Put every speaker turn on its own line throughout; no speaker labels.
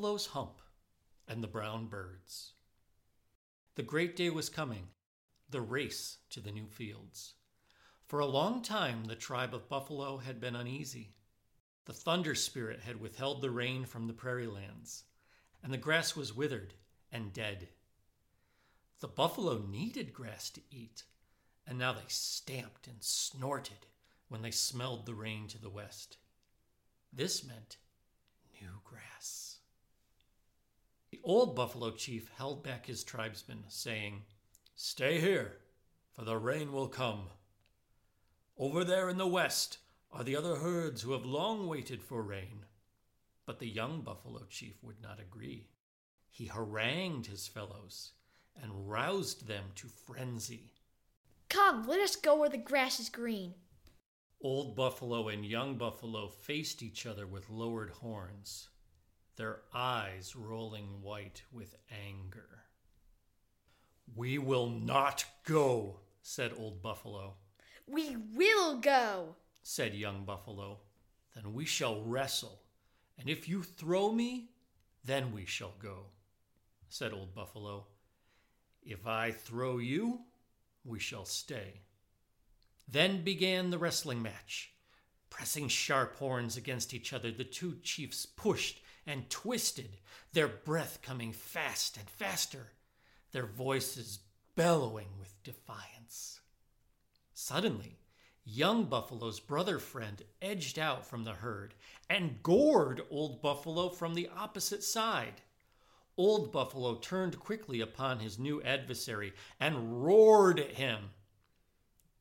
Buffalo's Hump and the Brown Birds. The great day was coming, the race to the new fields. For a long time, the tribe of Buffalo had been uneasy. The thunder spirit had withheld the rain from the prairie lands, and the grass was withered and dead. The buffalo needed grass to eat, and now they stamped and snorted when they smelled the rain to the west. This meant new grass. The old buffalo chief held back his tribesmen, saying, Stay here, for the rain will come. Over there in the west are the other herds who have long waited for rain. But the young buffalo chief would not agree. He harangued his fellows and roused them to frenzy.
Come, let us go where the grass is green.
Old buffalo and young buffalo faced each other with lowered horns, their eyes rolling white with anger. We will not go, said Old Buffalo.
We will go,
said Young Buffalo. Then we shall wrestle, and if you throw me, then we shall go, said Old Buffalo. If I throw you, we shall stay. Then began the wrestling match. Pressing sharp horns against each other, the two chiefs pushed and twisted, their breath coming fast and faster, their voices bellowing with defiance. Suddenly, young Buffalo's brother friend edged out from the herd and gored Old Buffalo from the opposite side. Old Buffalo turned quickly upon his new adversary and roared at him.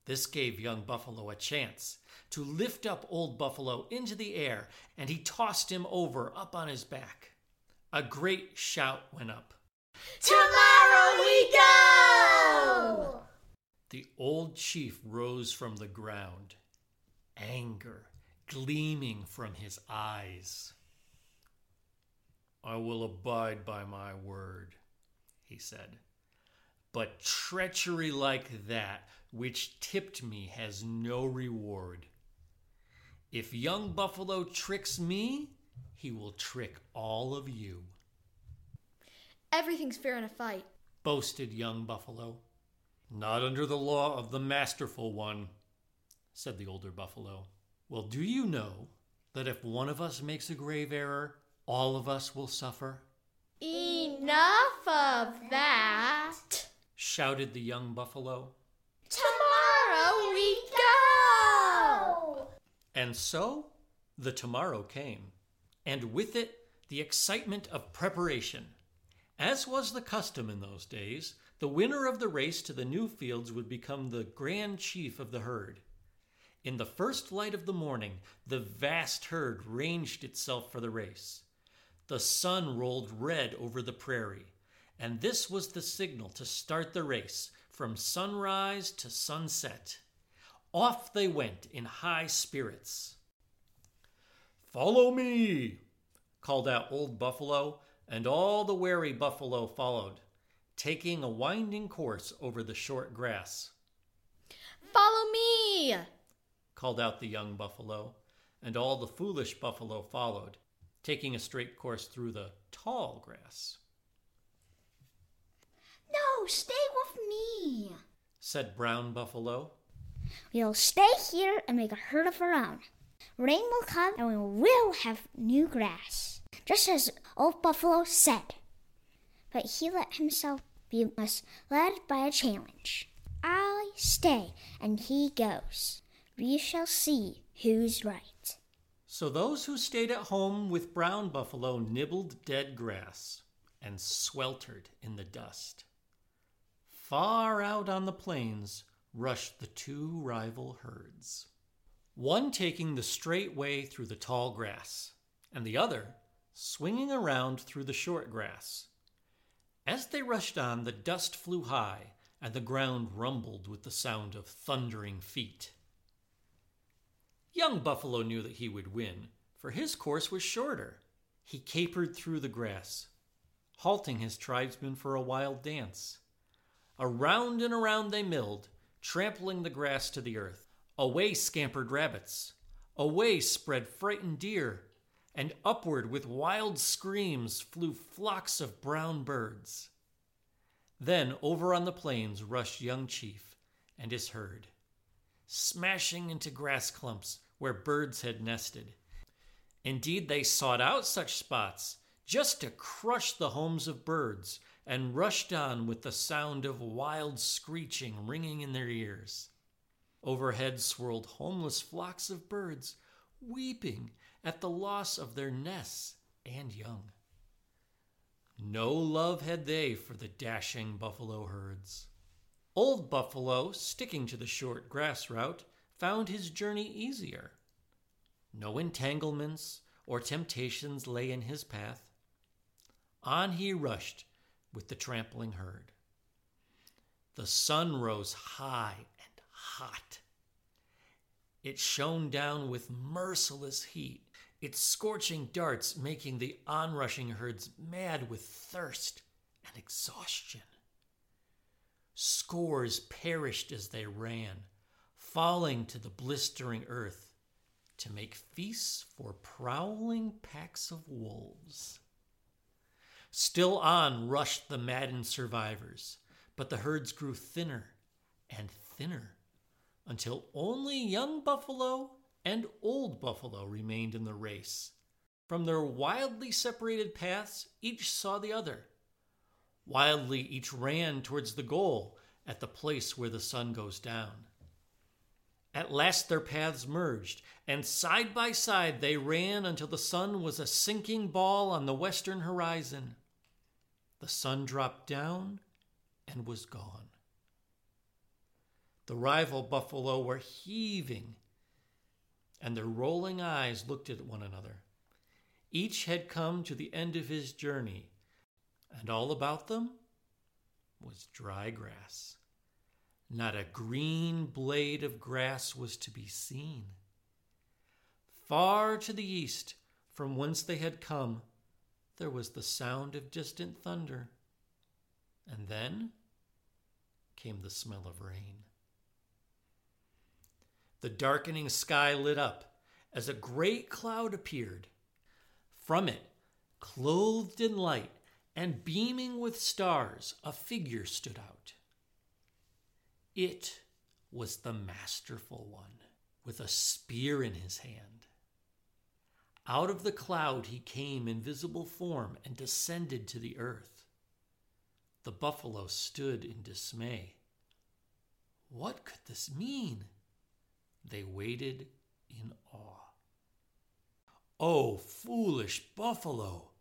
This gave young Buffalo a chance to lift up Old Buffalo into the air, and he tossed him over up on his back. A great shout went up.
Tomorrow we go!
The old chief rose from the ground, anger gleaming from his eyes. I will abide by my word, he said. But treachery like that, which tipped me, has no reward. If young Buffalo tricks me, he will trick all of you.
Everything's fair in a fight,
boasted young Buffalo. Not under the law of the masterful one, said the older Buffalo. Well, do you know that if one of us makes a grave error, all of us will suffer?
Enough of that,
shouted the young buffalo.
Tomorrow we go!
And so the tomorrow came, and with it the excitement of preparation. As was the custom in those days, the winner of the race to the new fields would become the grand chief of the herd. In the first light of the morning, the vast herd ranged itself for the race. The sun rolled red over the prairie, and this was the signal to start the race from sunrise to sunset. Off they went in high spirits. Follow me, called out Old Buffalo, and all the wary buffalo followed, taking a winding course over the short grass.
Follow me,
called out the young buffalo, and all the foolish buffalo followed, taking a straight course through the tall grass.
No, stay with me,
said Brown Buffalo.
We'll stay here and make a herd of our own. Rain will come and we will have new grass, just as old Buffalo said. But he let himself be misled by a challenge. I stay and he goes. We shall see who's right.
So those who stayed at home with Brown Buffalo nibbled dead grass and sweltered in the dust. Far out on the plains rushed the two rival herds, one taking the straight way through the tall grass, and the other swinging around through the short grass. As they rushed on, the dust flew high, and the ground rumbled with the sound of thundering feet. Young Buffalo knew that he would win, for his course was shorter. He capered through the grass, halting his tribesmen for a wild dance. Around and around they milled, trampling the grass to the earth. Away scampered rabbits. Away spread frightened deer. and upward with wild screams flew flocks of brown birds. Then over on the plains rushed young chief and his herd, smashing into grass clumps where birds had nested. Indeed, they sought out such spots just to crush the homes of birds and rushed on with the sound of wild screeching ringing in their ears. Overhead swirled homeless flocks of birds, weeping at the loss of their nests and young. No love had they for the dashing buffalo herds. Old Buffalo, sticking to the short grass route, found his journey easier. No entanglements or temptations lay in his path. On he rushed with the trampling herd. The sun rose high and hot. It shone down with merciless heat, its scorching darts making the onrushing herds mad with thirst and exhaustion. Scores perished as they ran, falling to the blistering earth to make feasts for prowling packs of wolves. Still on rushed the maddened survivors, but the herds grew thinner and thinner until only young buffalo and old buffalo remained in the race. From their wildly separated paths, each saw the other. Wildly, each ran towards the goal at the place where the sun goes down. At last their paths merged, and side by side they ran until the sun was a sinking ball on the western horizon. The sun dropped down and was gone. The rival buffalo were heaving, and their rolling eyes looked at one another. Each had come to the end of his journey, and all about them was dry grass. Not a green blade of grass was to be seen. Far to the east, from whence they had come, there was the sound of distant thunder. And then came the smell of rain. The darkening sky lit up as a great cloud appeared. From it, clothed in light and beaming with stars, a figure stood out. It was the masterful one, with a spear in his hand. Out of the cloud he came in visible form and descended to the earth. The buffalo stood in dismay. What could this mean? They waited in awe. Oh, foolish buffalo,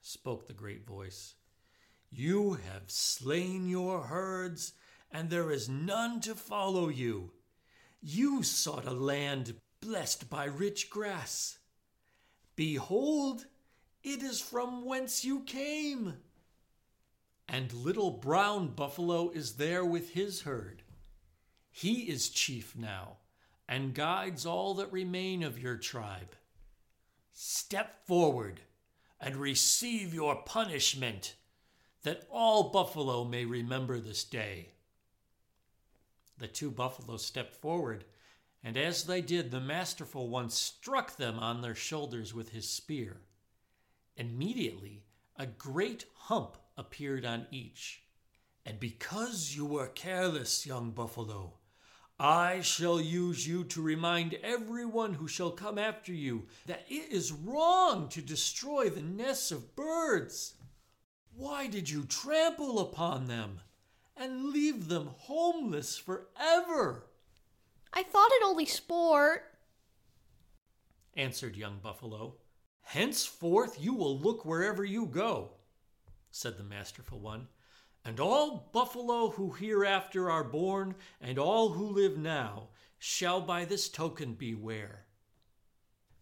spoke the great voice. You have slain your herds, and there is none to follow you. You sought a land blessed by rich grass. Behold, it is from whence you came. And little brown buffalo is there with his herd. He is chief now and guides all that remain of your tribe. Step forward and receive your punishment, that all buffalo may remember this day. The two buffaloes stepped forward, and as they did, the masterful one struck them on their shoulders with his spear. Immediately, a great hump appeared on each. And because you were careless, young buffalo, I shall use you to remind everyone who shall come after you that it is wrong to destroy the nests of birds. Why did you trample upon them and leave them homeless forever?
I thought it only sport.
answered young Buffalo. Henceforth you will look wherever you go, said the masterful one and all buffalo who hereafter are born, and all who live now, shall by this token beware.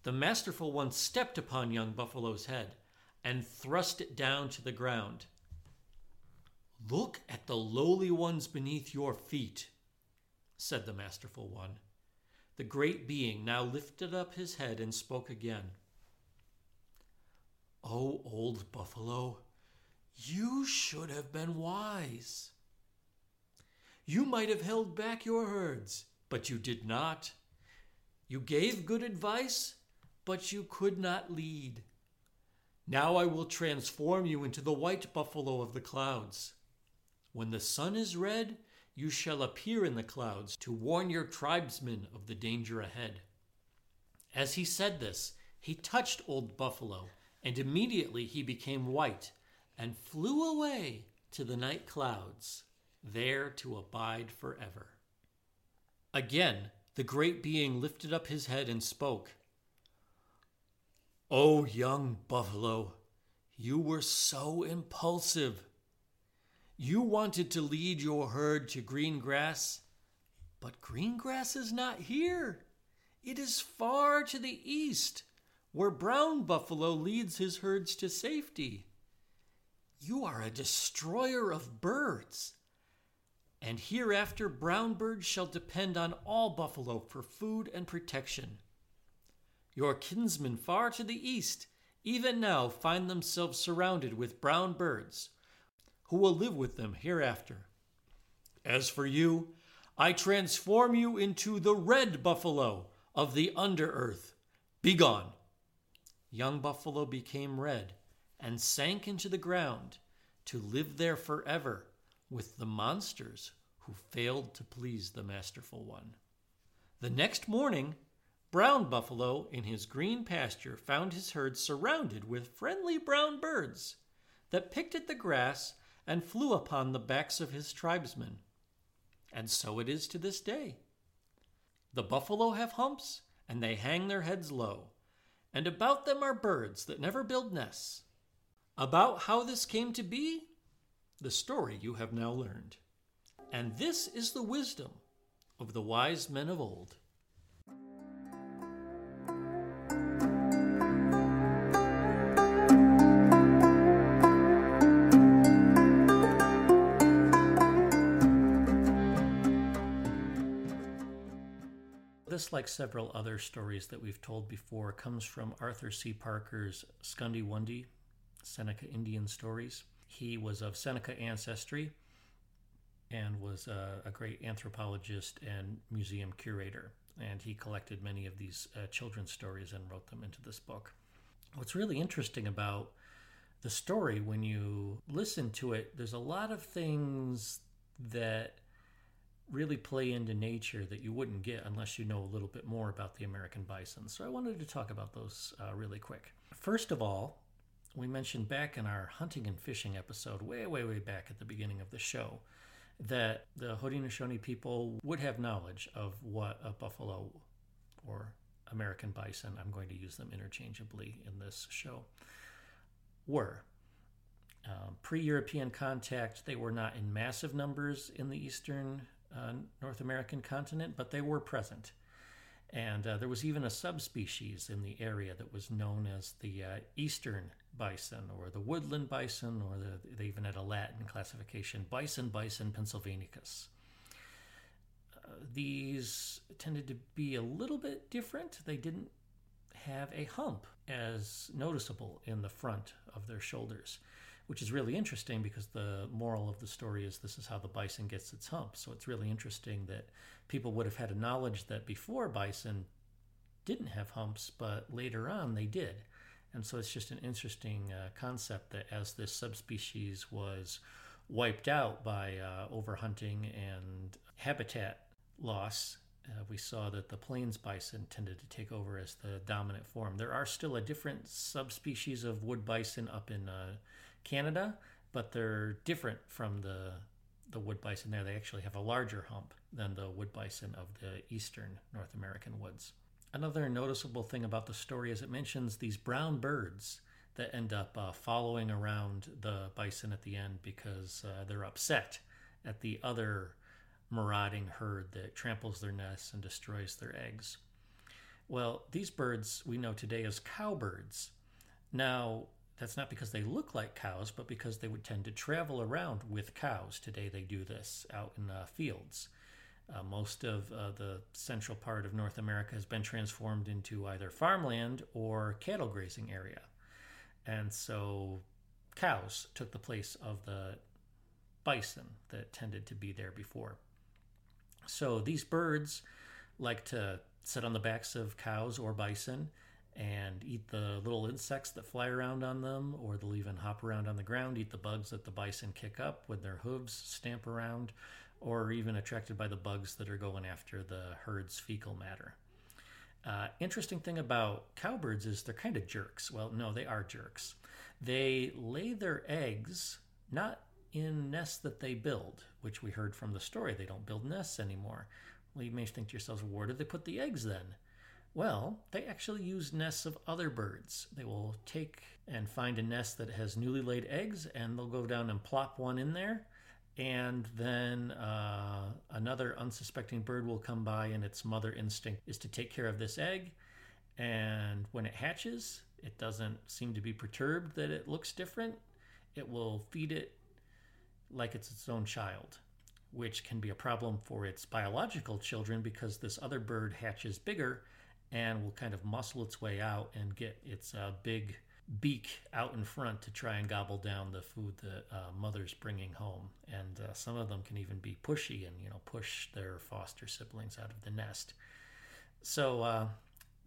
The masterful one stepped upon young buffalo's head and thrust it down to the ground. Look at the lowly ones beneath your feet, said the masterful one. The great being now lifted up his head and spoke again. O old buffalo, you should have been wise. You might have held back your herds, but you did not. You gave good advice, but you could not lead. Now I will transform you into the white buffalo of the clouds. When the sun is red, you shall appear in the clouds to warn your tribesmen of the danger ahead. As he said this, he touched Old Buffalo, and immediately he became white and flew away to the night clouds, there to abide forever. Again, the great being lifted up his head and spoke. O young buffalo, you were so impulsive. You wanted to lead your herd to green grass, but green grass is not here. It is far to the east, where brown buffalo leads his herds to safety. You are a destroyer of birds. And hereafter, brown birds shall depend on all buffalo for food and protection. Your kinsmen far to the east, even now, find themselves surrounded with brown birds, who will live with them hereafter. As for you, I transform you into the red buffalo of the under earth. Begone! Young buffalo became red and sank into the ground to live there forever with the monsters who failed to please the masterful one. The next morning, Brown Buffalo, in his green pasture, found his herd surrounded with friendly brown birds that picked at the grass and flew upon the backs of his tribesmen. And so it is to this day. The buffalo have humps, and they hang their heads low, and about them are birds that never build nests. About how this came to be, the story you have now learned. And this is the wisdom of the wise men of old. Like several other stories that we've told before, comes from Arthur C. Parker's Skunny Wundy, Seneca Indian Stories. He was of Seneca ancestry and was a, a great anthropologist and museum curator. And he collected many of these uh, children's stories and wrote them into this book. What's really interesting about the story, when you listen to it, there's a lot of things that really play into nature that you wouldn't get unless you know a little bit more about the American bison. So I wanted to talk about those uh, really quick. First of all, we mentioned back in our hunting and fishing episode, way, way, way back at the beginning of the show, that the Haudenosaunee people would have knowledge of what a buffalo or American bison, I'm going to use them interchangeably in this show, were. Um, Pre European contact, they were not in massive numbers in the eastern uh, North American continent, but they were present. And uh, there was even a subspecies in the area that was known as the uh, eastern bison or the woodland bison, or the, they even had a Latin classification, bison bison pennsylvanicus. Uh, these tended to be a little bit different. They didn't have a hump as noticeable in the front of their shoulders which is really interesting because the moral of the story is this is how the bison gets its hump. So it's really interesting that people would have had a knowledge that before bison didn't have humps, but later on they did. And so it's just an interesting uh, concept that as this subspecies was wiped out by uh, overhunting and habitat loss, uh, we saw that the plains bison tended to take over as the dominant form. There are still a different subspecies of wood bison up in uh, Canada, but they're different from the the wood bison there. They actually have a larger hump than the wood bison of the eastern North American woods. Another noticeable thing about the story is it mentions these brown birds that end up uh, following around the bison at the end because uh, they're upset at the other marauding herd that tramples their nests and destroys their eggs. Well, these birds we know today as cowbirds. Now, that's not because they look like cows, but because they would tend to travel around with cows. Today they do this out in uh, fields. Uh, most of uh, the central part of North America has been transformed into either farmland or cattle grazing area. And so cows took the place of the bison that tended to be there before. So these birds like to sit on the backs of cows or bison and eat the little insects that fly around on them, or they'll even hop around on the ground, eat the bugs that the bison kick up with their hooves, stamp around, or even attracted by the bugs that are going after the herd's fecal matter. Uh, interesting thing about cowbirds is they're kind of jerks. Well, no, they are jerks. They lay their eggs not in nests that they build, which we heard from the story. They don't build nests anymore. Well, you may think to yourselves, where do they put the eggs then? Well, they actually use nests of other birds. They will take and find a nest that has newly laid eggs, and they'll go down and plop one in there. And then uh, another unsuspecting bird will come by, and its mother instinct is to take care of this egg. And when it hatches, it doesn't seem to be perturbed that it looks different. It will feed it like it's its own child, which can be a problem for its biological children because this other bird hatches bigger and will kind of muscle its way out and get its uh, big beak out in front to try and gobble down the food that uh, mother's bringing home. And uh, some of them can even be pushy and you know push their foster siblings out of the nest. So uh,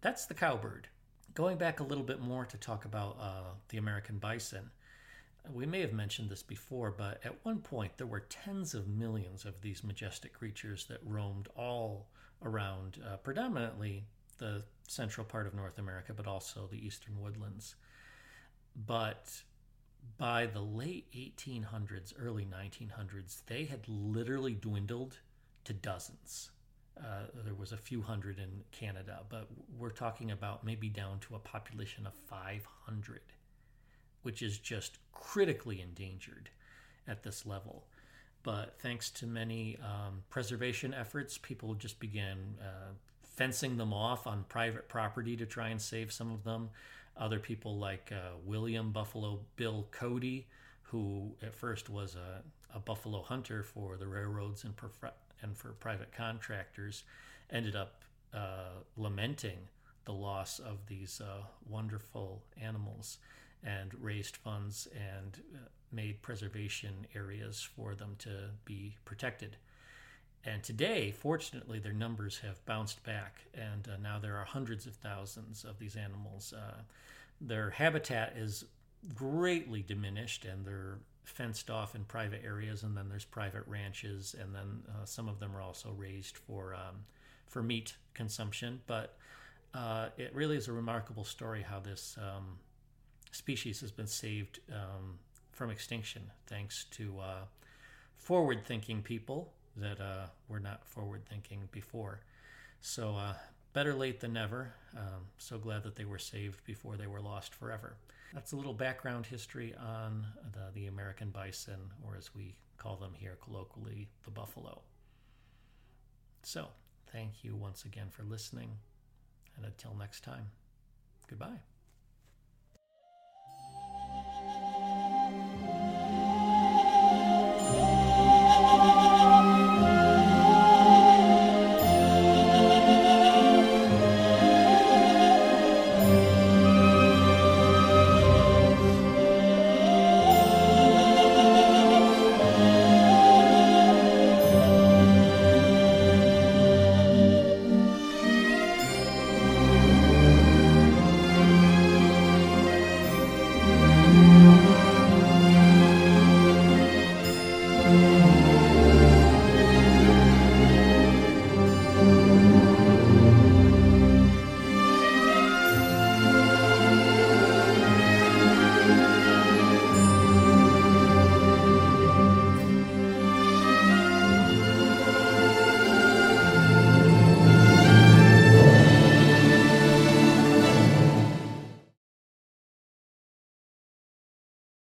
that's the cowbird. Going back a little bit more to talk about uh, the American bison. We may have mentioned this before, but at one point there were tens of millions of these majestic creatures that roamed all around, uh, predominantly the central part of North America, but also the eastern woodlands. But by the late 1800s, early 1900s, they had literally dwindled to dozens. Uh, there was a few hundred in Canada, but we're talking about maybe down to a population of 500, which is just critically endangered at this level. But thanks to many um, preservation efforts, people just began uh, fencing them off on private property to try and save some of them. Other people like uh, William Buffalo Bill Cody, who at first was a, a buffalo hunter for the railroads and, and for private contractors, ended up uh, lamenting the loss of these uh, wonderful animals and raised funds and uh, made preservation areas for them to be protected. And today, fortunately, their numbers have bounced back, and uh, now there are hundreds of thousands of these animals. Uh, their habitat is greatly diminished, and they're fenced off in private areas, and then there's private ranches, and then uh, some of them are also raised for um, for meat consumption. But uh, it really is a remarkable story how this um, species has been saved um, from extinction thanks to uh, forward-thinking people that uh, were not forward thinking before. So, uh, better late than never. Um, so glad that they were saved before they were lost forever. That's a little background history on the, the American bison, or as we call them here colloquially, the buffalo. So, thank you once again for listening, and until next time, goodbye.